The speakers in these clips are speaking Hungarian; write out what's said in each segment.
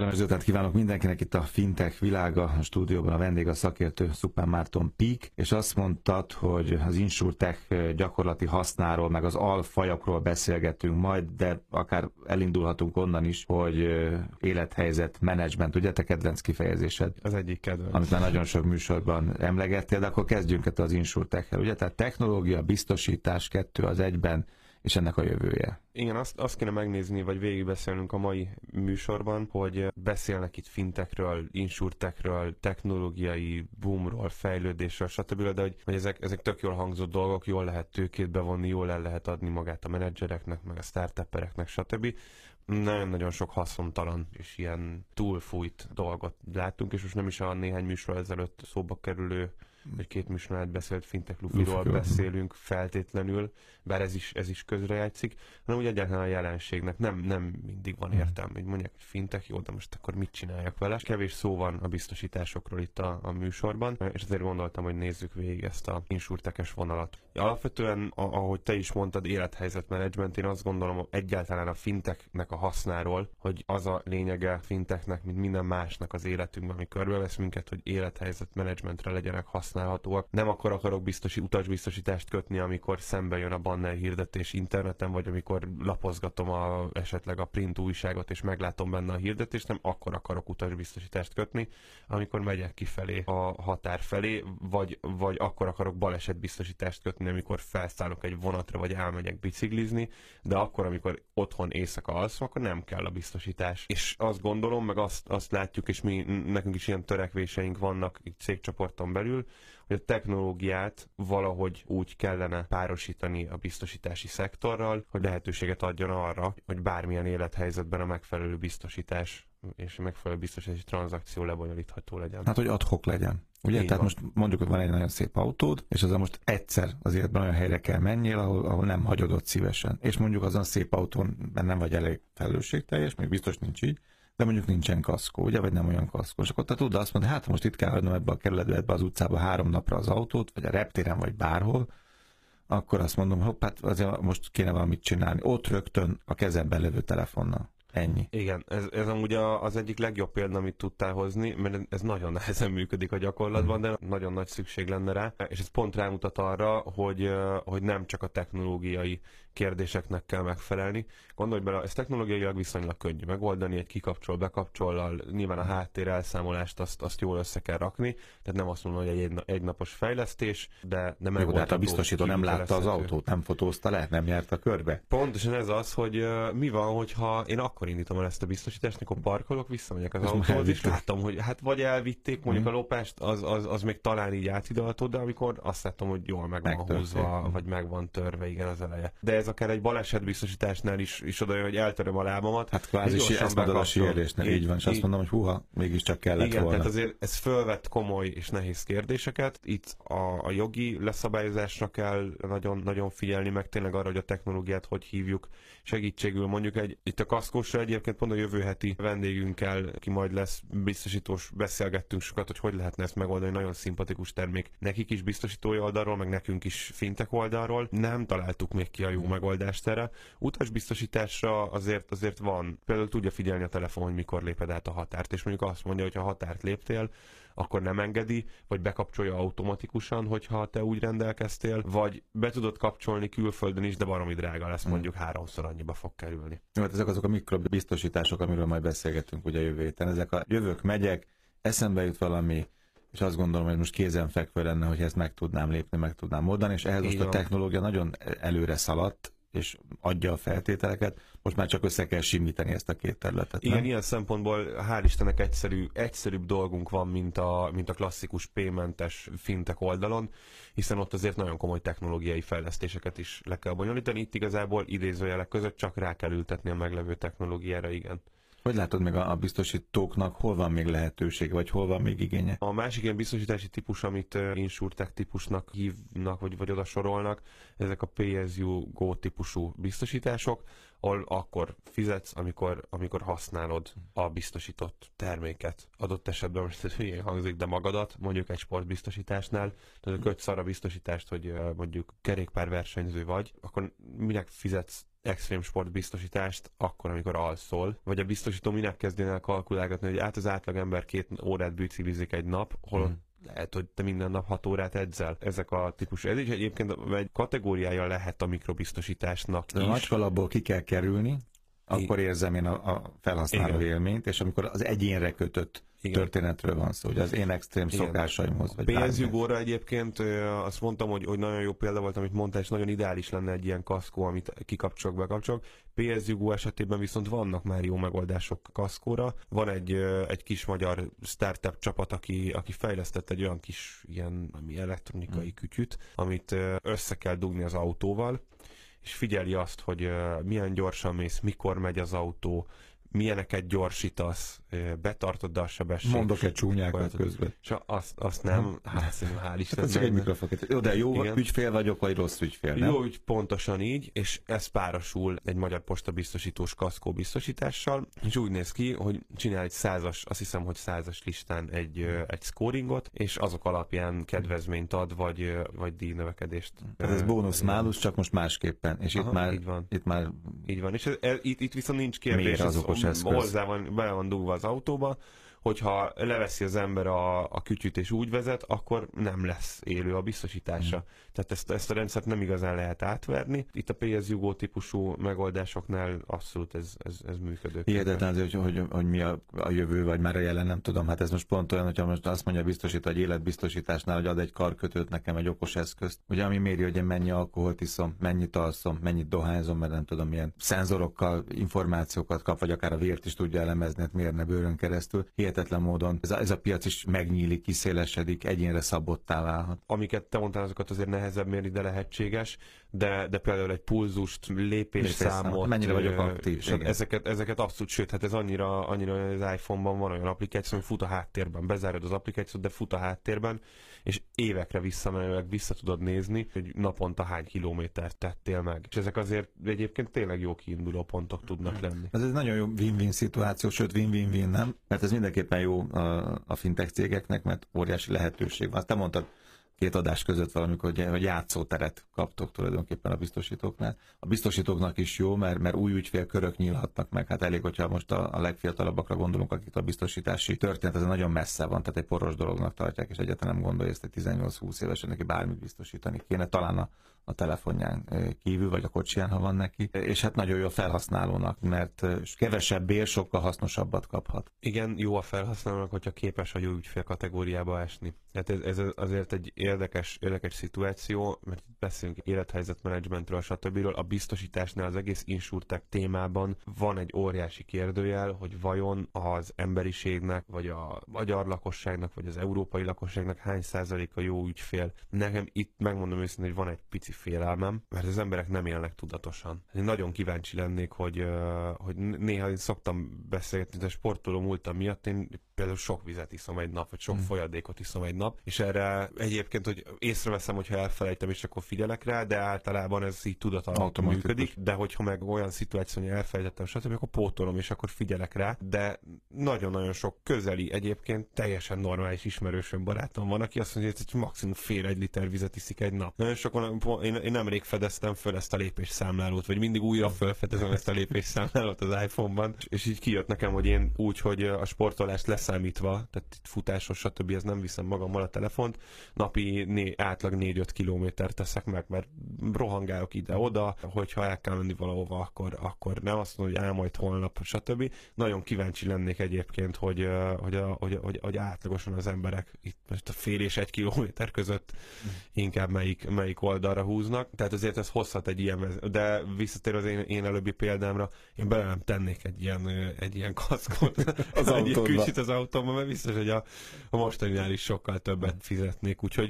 Kellemes délután kívánok mindenkinek itt a Fintech világa, a stúdióban a vendég a szakértő Szupán Márton Pík, és azt mondtad, hogy az InsurTech gyakorlati hasznáról, meg az alfajakról beszélgetünk majd, de akár elindulhatunk onnan is, hogy élethelyzet, menedzsment, ugye te kedvenc kifejezésed? Az egyik kedvenc. Amit már nagyon sok műsorban emlegettél, de akkor kezdjünk itt az InsurTech-el, ugye? Tehát technológia, biztosítás, kettő az egyben, és ennek a jövője. Igen, azt, azt kéne megnézni, vagy végigbeszélnünk a mai műsorban, hogy beszélnek itt fintekről, insurtekről, technológiai boomról, fejlődésről, stb. De hogy, hogy ezek, ezek tök jól hangzott dolgok, jól lehet tőkét bevonni, jól el lehet adni magát a menedzsereknek, meg a startuppereknek, stb. Nagyon-nagyon sok haszontalan és ilyen túlfújt dolgot láttunk, és most nem is a néhány műsor ezelőtt szóba kerülő vagy két műsorát beszélt fintek lufiról beszélünk feltétlenül, bár ez is, ez is közrejátszik, hanem úgy egyáltalán a jelenségnek nem, nem mindig van hmm. értelme, hogy mondják, hogy fintek, jó, de most akkor mit csináljak vele. Kevés szó van a biztosításokról itt a, a műsorban, és azért gondoltam, hogy nézzük végig ezt a insurtekes vonalat. Alapvetően, ahogy te is mondtad, élethelyzetmenedzsment, én azt gondolom egyáltalán a finteknek a hasznáról, hogy az a lényege finteknek, mint minden másnak az életünkben, ami körbevesz minket, hogy élethelyzetmenedzsmentre legyenek használhatóak. Nem akkor akarok biztosi, utasbiztosítást kötni, amikor szembe jön a banner hirdetés interneten, vagy amikor lapozgatom a, esetleg a print újságot, és meglátom benne a hirdetést, nem akkor akarok utasbiztosítást kötni, amikor megyek kifelé a határ felé, vagy, vagy akkor akarok balesetbiztosítást kötni, amikor felszállok egy vonatra, vagy elmegyek biciklizni, de akkor, amikor otthon éjszaka alszom, akkor nem kell a biztosítás. És azt gondolom, meg azt, azt látjuk, és mi, nekünk is ilyen törekvéseink vannak egy cégcsoporton belül, hogy a technológiát valahogy úgy kellene párosítani a biztosítási szektorral, hogy lehetőséget adjon arra, hogy bármilyen élethelyzetben a megfelelő biztosítás és a megfelelő biztosítási tranzakció lebonyolítható legyen. Hát, hogy adhok legyen. Ugye? Így Tehát van. most mondjuk, hogy van egy nagyon szép autód, és azon most egyszer az életben olyan helyre kell menjél, ahol, ahol nem hagyod ott szívesen. És mondjuk azon szép autón nem vagy elég felelősségteljes, még biztos nincs így, de mondjuk nincsen kaszkó, ugye, vagy nem olyan kaszkó. És akkor te tudod azt mondani, hát most itt kell hagynom ebbe a kerületbe, ebbe az utcába három napra az autót, vagy a reptéren, vagy bárhol, akkor azt mondom, hopp, hát azért most kéne valamit csinálni. Ott rögtön a kezemben levő telefonnal. Ennyi. Igen, ez, ez amúgy a, az egyik legjobb példa, amit tudtál hozni, mert ez nagyon nehezen működik a gyakorlatban, mm. de nagyon nagy szükség lenne rá, és ez pont rámutat arra, hogy, hogy nem csak a technológiai kérdéseknek kell megfelelni. Gondolj bele, ez technológiailag viszonylag könnyű megoldani, egy kikapcsol, bekapcsollal, nyilván a háttér elszámolást azt, azt jól össze kell rakni, tehát nem azt mondom, hogy egy, egy napos fejlesztés, de, de meg hát a biztosító nem látta az autót, nem fotózta le, nem járt a körbe. Pontosan ez az, hogy mi van, hogyha én akkor indítom el ezt a biztosítást, amikor parkolok, visszamegyek az autóhoz, és látom, hogy hát vagy elvitték mondjuk hmm. a lopást, az, az, az még talán így átidalható, de amikor azt látom, hogy jól meg van húzva, vagy meg van törve, igen, az eleje. De ez akár egy balesetbiztosításnál is, is oda, hogy eltöröm a lábamat. Hát kvázi ezt mondod a sérülésnél, így, így van, és azt mondom, hogy huha, mégiscsak kellett igen, volna. tehát azért ez fölvett komoly és nehéz kérdéseket. Itt a, a jogi leszabályozásra kell nagyon, nagyon figyelni, meg tényleg arra, hogy a technológiát hogy hívjuk segítségül. Mondjuk egy, itt a kaszkósra egyébként pont a jövő heti vendégünkkel, ki majd lesz biztosítós, beszélgettünk sokat, hogy hogy lehetne ezt megoldani, nagyon szimpatikus termék. Nekik is biztosítói oldalról, meg nekünk is fintek oldalról. Nem találtuk még ki a jó megoldást erre. Utasbiztosításra azért, azért van. Például tudja figyelni a telefon, hogy mikor léped át a határt, és mondjuk azt mondja, hogy ha határt léptél, akkor nem engedi, vagy bekapcsolja automatikusan, hogyha te úgy rendelkeztél, vagy be tudod kapcsolni külföldön is, de baromi drága lesz, hmm. mondjuk háromszor annyiba fog kerülni. Jó, hát ezek azok a mikrobiztosítások, amiről majd beszélgetünk ugye jövő héten. Ezek a jövők megyek, eszembe jut valami, és azt gondolom, hogy most kézenfekvő lenne, hogy ezt meg tudnám lépni, meg tudnám oldani, és ehhez Így most van. a technológia nagyon előre szaladt, és adja a feltételeket, most már csak össze kell simítani ezt a két területet. Igen, nem? ilyen szempontból hál' Istennek egyszerű, egyszerűbb dolgunk van, mint a, mint a klasszikus paymentes fintek oldalon, hiszen ott azért nagyon komoly technológiai fejlesztéseket is le kell bonyolítani. Itt igazából idézőjelek között csak rá kell ültetni a meglevő technológiára, igen. Hogy látod meg a, biztosítóknak, hol van még lehetőség, vagy hol van még igénye? A másik ilyen biztosítási típus, amit insurtech típusnak hívnak, vagy, vagy oda sorolnak, ezek a PSU Go típusú biztosítások, ahol akkor fizetsz, amikor, amikor használod a biztosított terméket. Adott esetben most ez hülyén hangzik, de magadat, mondjuk egy sportbiztosításnál, tehát kötsz arra biztosítást, hogy mondjuk kerékpárversenyző vagy, akkor minek fizetsz extrém sport biztosítást akkor, amikor alszol, vagy a biztosító minek kezdjen el kalkulálgatni, hogy át az átlagember két órát biciklizik egy nap, holott mm lehet, hogy te minden nap 6 órát edzel. Ezek a típusú. Ez is egyébként egy kategóriája lehet a mikrobiztosításnak De is. A nagy ki kell kerülni, akkor érzem én a, a felhasználó Igen. élményt, és amikor az egyénre kötött igen. történetről van szó, hogy az én extrém Igen. szokásaimhoz. Vagy Pénzjugóra egyébként azt mondtam, hogy, hogy nagyon jó példa volt, amit mondtál, és nagyon ideális lenne egy ilyen kaszkó, amit kikapcsolok, bekapcsolok. PSUGO esetében viszont vannak már jó megoldások kaszkóra. Van egy, egy kis magyar startup csapat, aki, aki fejlesztett egy olyan kis ilyen ami elektronikai hmm. kütyüt, amit össze kell dugni az autóval, és figyeli azt, hogy milyen gyorsan mész, mikor megy az autó, milyeneket gyorsítasz, betartod a sebességet. Mondok egy csúnyákat közben. És azt, azt nem, hát szerintem hál' Isten. Ez csak egy mikrofon. Jó, de jó Igen. ügyfél vagyok, vagy rossz ügyfél, nem? Jó ügy, pontosan így, és ez párosul egy magyar posta biztosítós kaszkó biztosítással, és úgy néz ki, hogy csinál egy százas, azt hiszem, hogy százas listán egy, egy scoringot, és azok alapján kedvezményt ad, vagy, vagy díjnövekedést. Tehát ez bónusz málus, csak most másképpen. És Aha, itt már, így van. Itt már így van. És ez, ez, itt, itt viszont nincs kérdés. Miért azokos eszköz. Hozzá van, be van dugva az autóba, hogyha leveszi az ember a, a kütyüt és úgy vezet, akkor nem lesz élő a biztosítása. Mm. Tehát ezt, ezt a rendszert nem igazán lehet átverni. Itt a PS Jugo típusú megoldásoknál abszolút ez, ez, ez működő. Hihetetlen, hogy, hogy, hogy mi a, a jövő, vagy már a jelen, nem tudom. Hát ez most pont olyan, hogyha most azt mondja biztosít, hogy életbiztosításnál, hogy ad egy karkötőt nekem, egy okos eszközt, ugye ami méri, hogy én mennyi alkoholt iszom, mennyit alszom, mennyit dohányzom, mert nem tudom, milyen szenzorokkal információkat kap, vagy akár a vért is tudja elemezni, hát mérne bőrön keresztül. Hihetetlen módon ez a, ez a piac is megnyílik, kiszélesedik, egyénre szabottá válhat. Amiket te mondtál, azokat azért nehezebb mérni, de lehetséges, de, de például egy pulzust, lépésszámot, mennyire vagyok aktív. Ezeket, ezeket abszolút, sőt, hát ez annyira, annyira az iPhone-ban van olyan applikáció, hogy fut a háttérben, bezárod az applikációt, de fut a háttérben, és évekre visszamenőleg vissza tudod nézni, hogy naponta hány kilométert tettél meg. És ezek azért egyébként tényleg jó kiinduló pontok tudnak lenni. Ez egy nagyon jó win-win szituáció, sőt win-win-win, nem? Mert ez mindenképpen jó a, a fintech cégeknek, mert óriási lehetőség van. Te mondtad, két adás között valamikor, hogy, hogy játszóteret kaptok tulajdonképpen a biztosítóknál. A biztosítóknak is jó, mert, mert új ügyfélkörök nyílhatnak meg. Hát elég, hogyha most a, a legfiatalabbakra gondolunk, akik a biztosítási történet, ez nagyon messze van, tehát egy poros dolognak tartják, és egyáltalán nem gondolja ezt egy 18-20 évesen neki bármit biztosítani kéne. Talán a, a telefonján kívül, vagy a kocsiján, ha van neki. És hát nagyon jó a felhasználónak, mert kevesebb bér sokkal hasznosabbat kaphat. Igen, jó a felhasználónak, hogyha képes a jó ügyfél kategóriába esni. Hát ez, ez azért egy érdekes, érdekes szituáció, mert beszélünk élethelyzetmenedzsmentről, stb. A biztosításnál az egész insurtech témában van egy óriási kérdőjel, hogy vajon az emberiségnek, vagy a magyar lakosságnak, vagy az európai lakosságnak hány százaléka jó ügyfél. Nekem itt megmondom őszintén, hogy van egy pici félelmem, mert az emberek nem élnek tudatosan. Én nagyon kíváncsi lennék, hogy, hogy néha én szoktam beszélgetni, de sportoló múltam miatt én például sok vizet iszom egy nap, vagy sok hmm. folyadékot iszom egy nap, és erre egyébként, hogy észreveszem, hogyha elfelejtem, és akkor figyelek rá, de általában ez így tudat alatt működik, de hogyha meg olyan szituáció, hogy elfelejtettem, stb., akkor pótolom, és akkor figyelek rá, de nagyon-nagyon sok közeli, egyébként teljesen normális ismerősöm barátom van, aki azt mondja, hogy maximum fél egy liter vizet iszik egy nap. Nagyon sokan, én, én nemrég fedeztem föl ezt a lépésszámlálót, vagy mindig újra felfedezem ezt a lépésszámlálót az iPhone-ban, és így kijött nekem, hogy én úgy, hogy a sportolást lesz leszámítva, tehát itt futásos, stb. ez nem viszem magammal a telefont, napi né, átlag 4-5 kilométert teszek meg, mert rohangálok ide-oda, hogyha el kell menni valahova, akkor, akkor nem azt mondom, hogy áll majd holnap, stb. Nagyon kíváncsi lennék egyébként, hogy, hogy, a, hogy, hogy, hogy átlagosan az emberek itt most a fél és egy kilométer között inkább melyik, melyik oldalra húznak. Tehát azért ez hozhat egy ilyen, de visszatér az én, én előbbi példámra, én bele nem tennék egy ilyen, egy ilyen kaszkot az egy kicsit az autómban, mert biztos, hogy a, a mostaninál is sokkal többet fizetnék, úgyhogy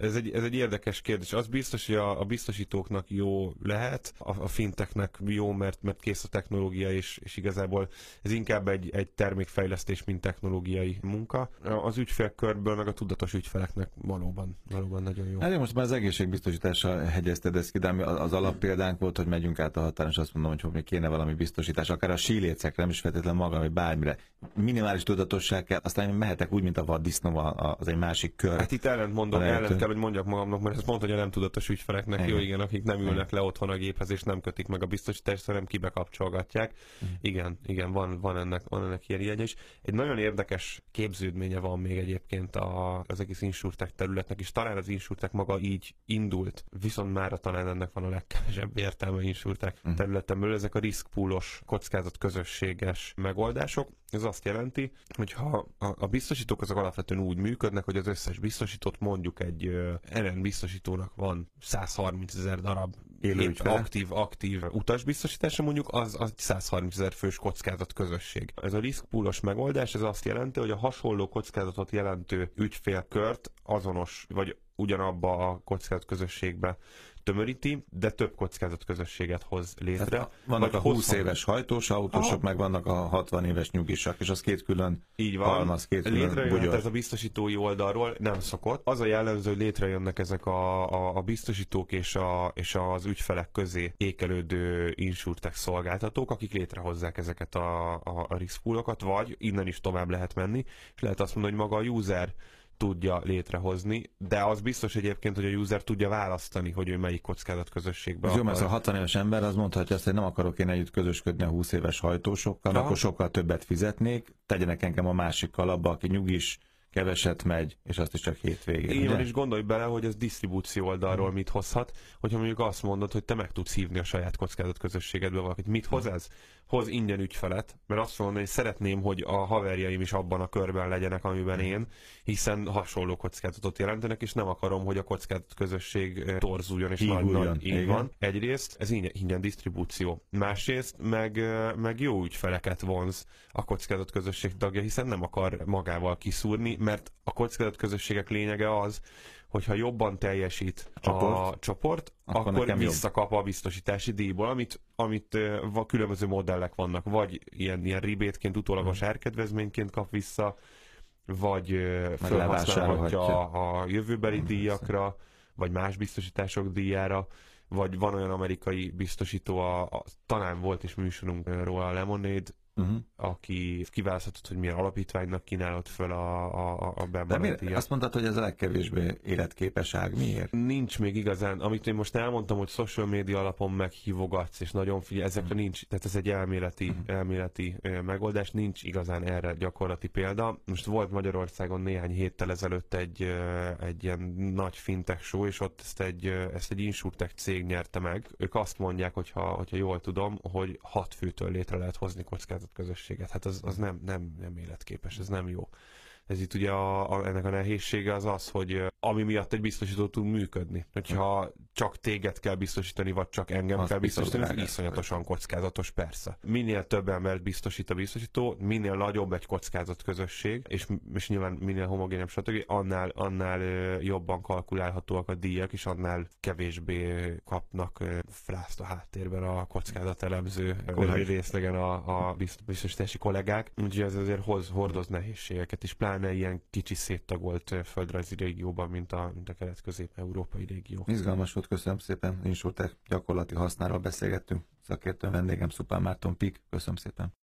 ez egy, ez egy érdekes kérdés. Az biztos, hogy a, a biztosítóknak jó lehet, a, a finteknek jó, mert, mert kész a technológia, és, és igazából ez inkább egy, egy termékfejlesztés, mint technológiai munka. Az ügyfélkörből, meg a tudatos ügyfeleknek valóban, valóban nagyon jó. Hát most már az egészségbiztosítással hegyezted ezt ki, de az alappéldánk volt, hogy megyünk át a határon, és azt mondom, hogy még kéne valami biztosítás, akár a sílécekre, nem is feltétlenül maga, vagy bármire. Minimális tudatosság kell, aztán mehetek úgy, mint a vaddisznó, az egy másik kör. Hát itt ellent mondom, ellent kell hogy mondjak magamnak, mert ezt mondta, hogy a nem tudatos ügyfeleknek, igen. jó igen, akik nem ülnek igen. le otthon a géphez, és nem kötik meg a biztosítást, hanem kibekapcsolgatják. Igen, igen, igen van, van, ennek, van ennek ilyen ilyen is. Egy nagyon érdekes képződménye van még egyébként a, az egész insurtech területnek, és talán az insurtech maga így indult, viszont már talán ennek van a legkevesebb értelme insurtech uh-huh. területen belül. Ezek a riskpoolos, kockázat közösséges megoldások. Ez azt jelenti, hogy ha a, a biztosítók azok alapvetően úgy működnek, hogy az összes biztosítót mondjuk egy RN biztosítónak van 130 ezer darab élő aktív, aktív utasbiztosítása mondjuk, az, az 130 ezer fős kockázat közösség. Ez a riskpoolos megoldás, ez azt jelenti, hogy a hasonló kockázatot jelentő ügyfélkört azonos, vagy ugyanabba a kockázat közösségbe tömöríti, de több kockázat közösséget hoz létre. Tehát vannak a 20 hosszan... éves hajtós autósok, Aha. meg vannak a 60 éves nyugisak, és az két külön Így van. halmaz, két külön ez a biztosítói oldalról, nem szokott. Az a jellemző, hogy létrejönnek ezek a, a, a biztosítók és, a, és az ügyfelek közé ékelődő insurtech szolgáltatók, akik létrehozzák ezeket a, a, a vagy innen is tovább lehet menni, és lehet azt mondani, hogy maga a user tudja létrehozni, de az biztos egyébként, hogy a user tudja választani, hogy ő melyik kockázat közösségbe Jó, mert a 60 éves ember az mondhatja azt, hogy nem akarok én együtt közösködni a 20 éves hajtósokkal, Aha. akkor sokkal többet fizetnék, tegyenek engem a másik kalapba, aki nyugis, keveset megy, és azt is csak hétvégén. Így van, és gondolj bele, hogy ez disztribúció oldalról hmm. mit hozhat, hogyha mondjuk azt mondod, hogy te meg tudsz hívni a saját kockázat közösségedbe valakit. Mit hoz ez? hoz ingyen ügyfelet, mert azt mondom, hogy szeretném, hogy a haverjaim is abban a körben legyenek, amiben hmm. én, hiszen hasonló kockázatot jelentenek, és nem akarom, hogy a kockázat közösség eh, torzuljon, és nagy, nagy így van. Egyrészt ez ingyen, ingyen disztribúció. Másrészt meg, eh, meg jó ügyfeleket vonz a kockázat közösség tagja, hiszen nem akar magával kiszúrni, mert a kockázat közösségek lényege az, hogyha jobban teljesít csoport. a csoport, akkor, akkor visszakap a biztosítási díjból, amit, amit uh, különböző modellek vannak, vagy ilyen, ilyen ribétként, utólagos hmm. árkedvezményként kap vissza, vagy felhasználhatja a, a jövőbeli hmm, díjakra, vagy más biztosítások díjára, vagy van olyan amerikai biztosító, a, a, talán volt is műsorunk róla a Lemonade, uh-huh. aki kiválaszthatott, hogy milyen alapítványnak kínálod föl a, a, a miért? Azt mondtad, hogy ez a legkevésbé életképes ág. Miért? Nincs még igazán. Amit én most elmondtam, hogy social media alapon meghívogatsz, és nagyon figyelj, ezekre uh-huh. nincs, tehát ez egy elméleti, uh-huh. elméleti megoldás, nincs igazán erre gyakorlati példa. Most volt Magyarországon néhány héttel ezelőtt egy, egy ilyen nagy fintech show, és ott ezt egy, ezt egy insurtech cég nyerte meg. Ők azt mondják, hogyha, hogyha jól tudom, hogy hat főtől létre lehet hozni kockázat közösséget. Hát az, az nem, nem, nem életképes, ez nem jó. Ez itt ugye a, a, ennek a nehézsége az az, hogy ami miatt egy biztosító tud működni. Hogyha csak téged kell biztosítani, vagy csak engem Azt kell biztosítani, ez iszonyatosan kockázatos, persze. Minél több embert biztosít a biztosító, minél nagyobb egy kockázat közösség, és, és nyilván minél homogénebb, stb., annál, annál jobban kalkulálhatóak a díjak, és annál kevésbé kapnak frászt a háttérben a kockázatelemző részlegen a, a biztosítási kollégák. Úgyhogy ez azért hoz, hordoz nehézségeket, és pláne ilyen kicsi széttagolt földrajzi régióban, mint a, mint a kelet-közép-európai régió. Izgalmas volt, köszönöm szépen. Insurtech gyakorlati hasznáról beszélgettünk. Szakértő vendégem Szupán Márton Pik. Köszönöm szépen.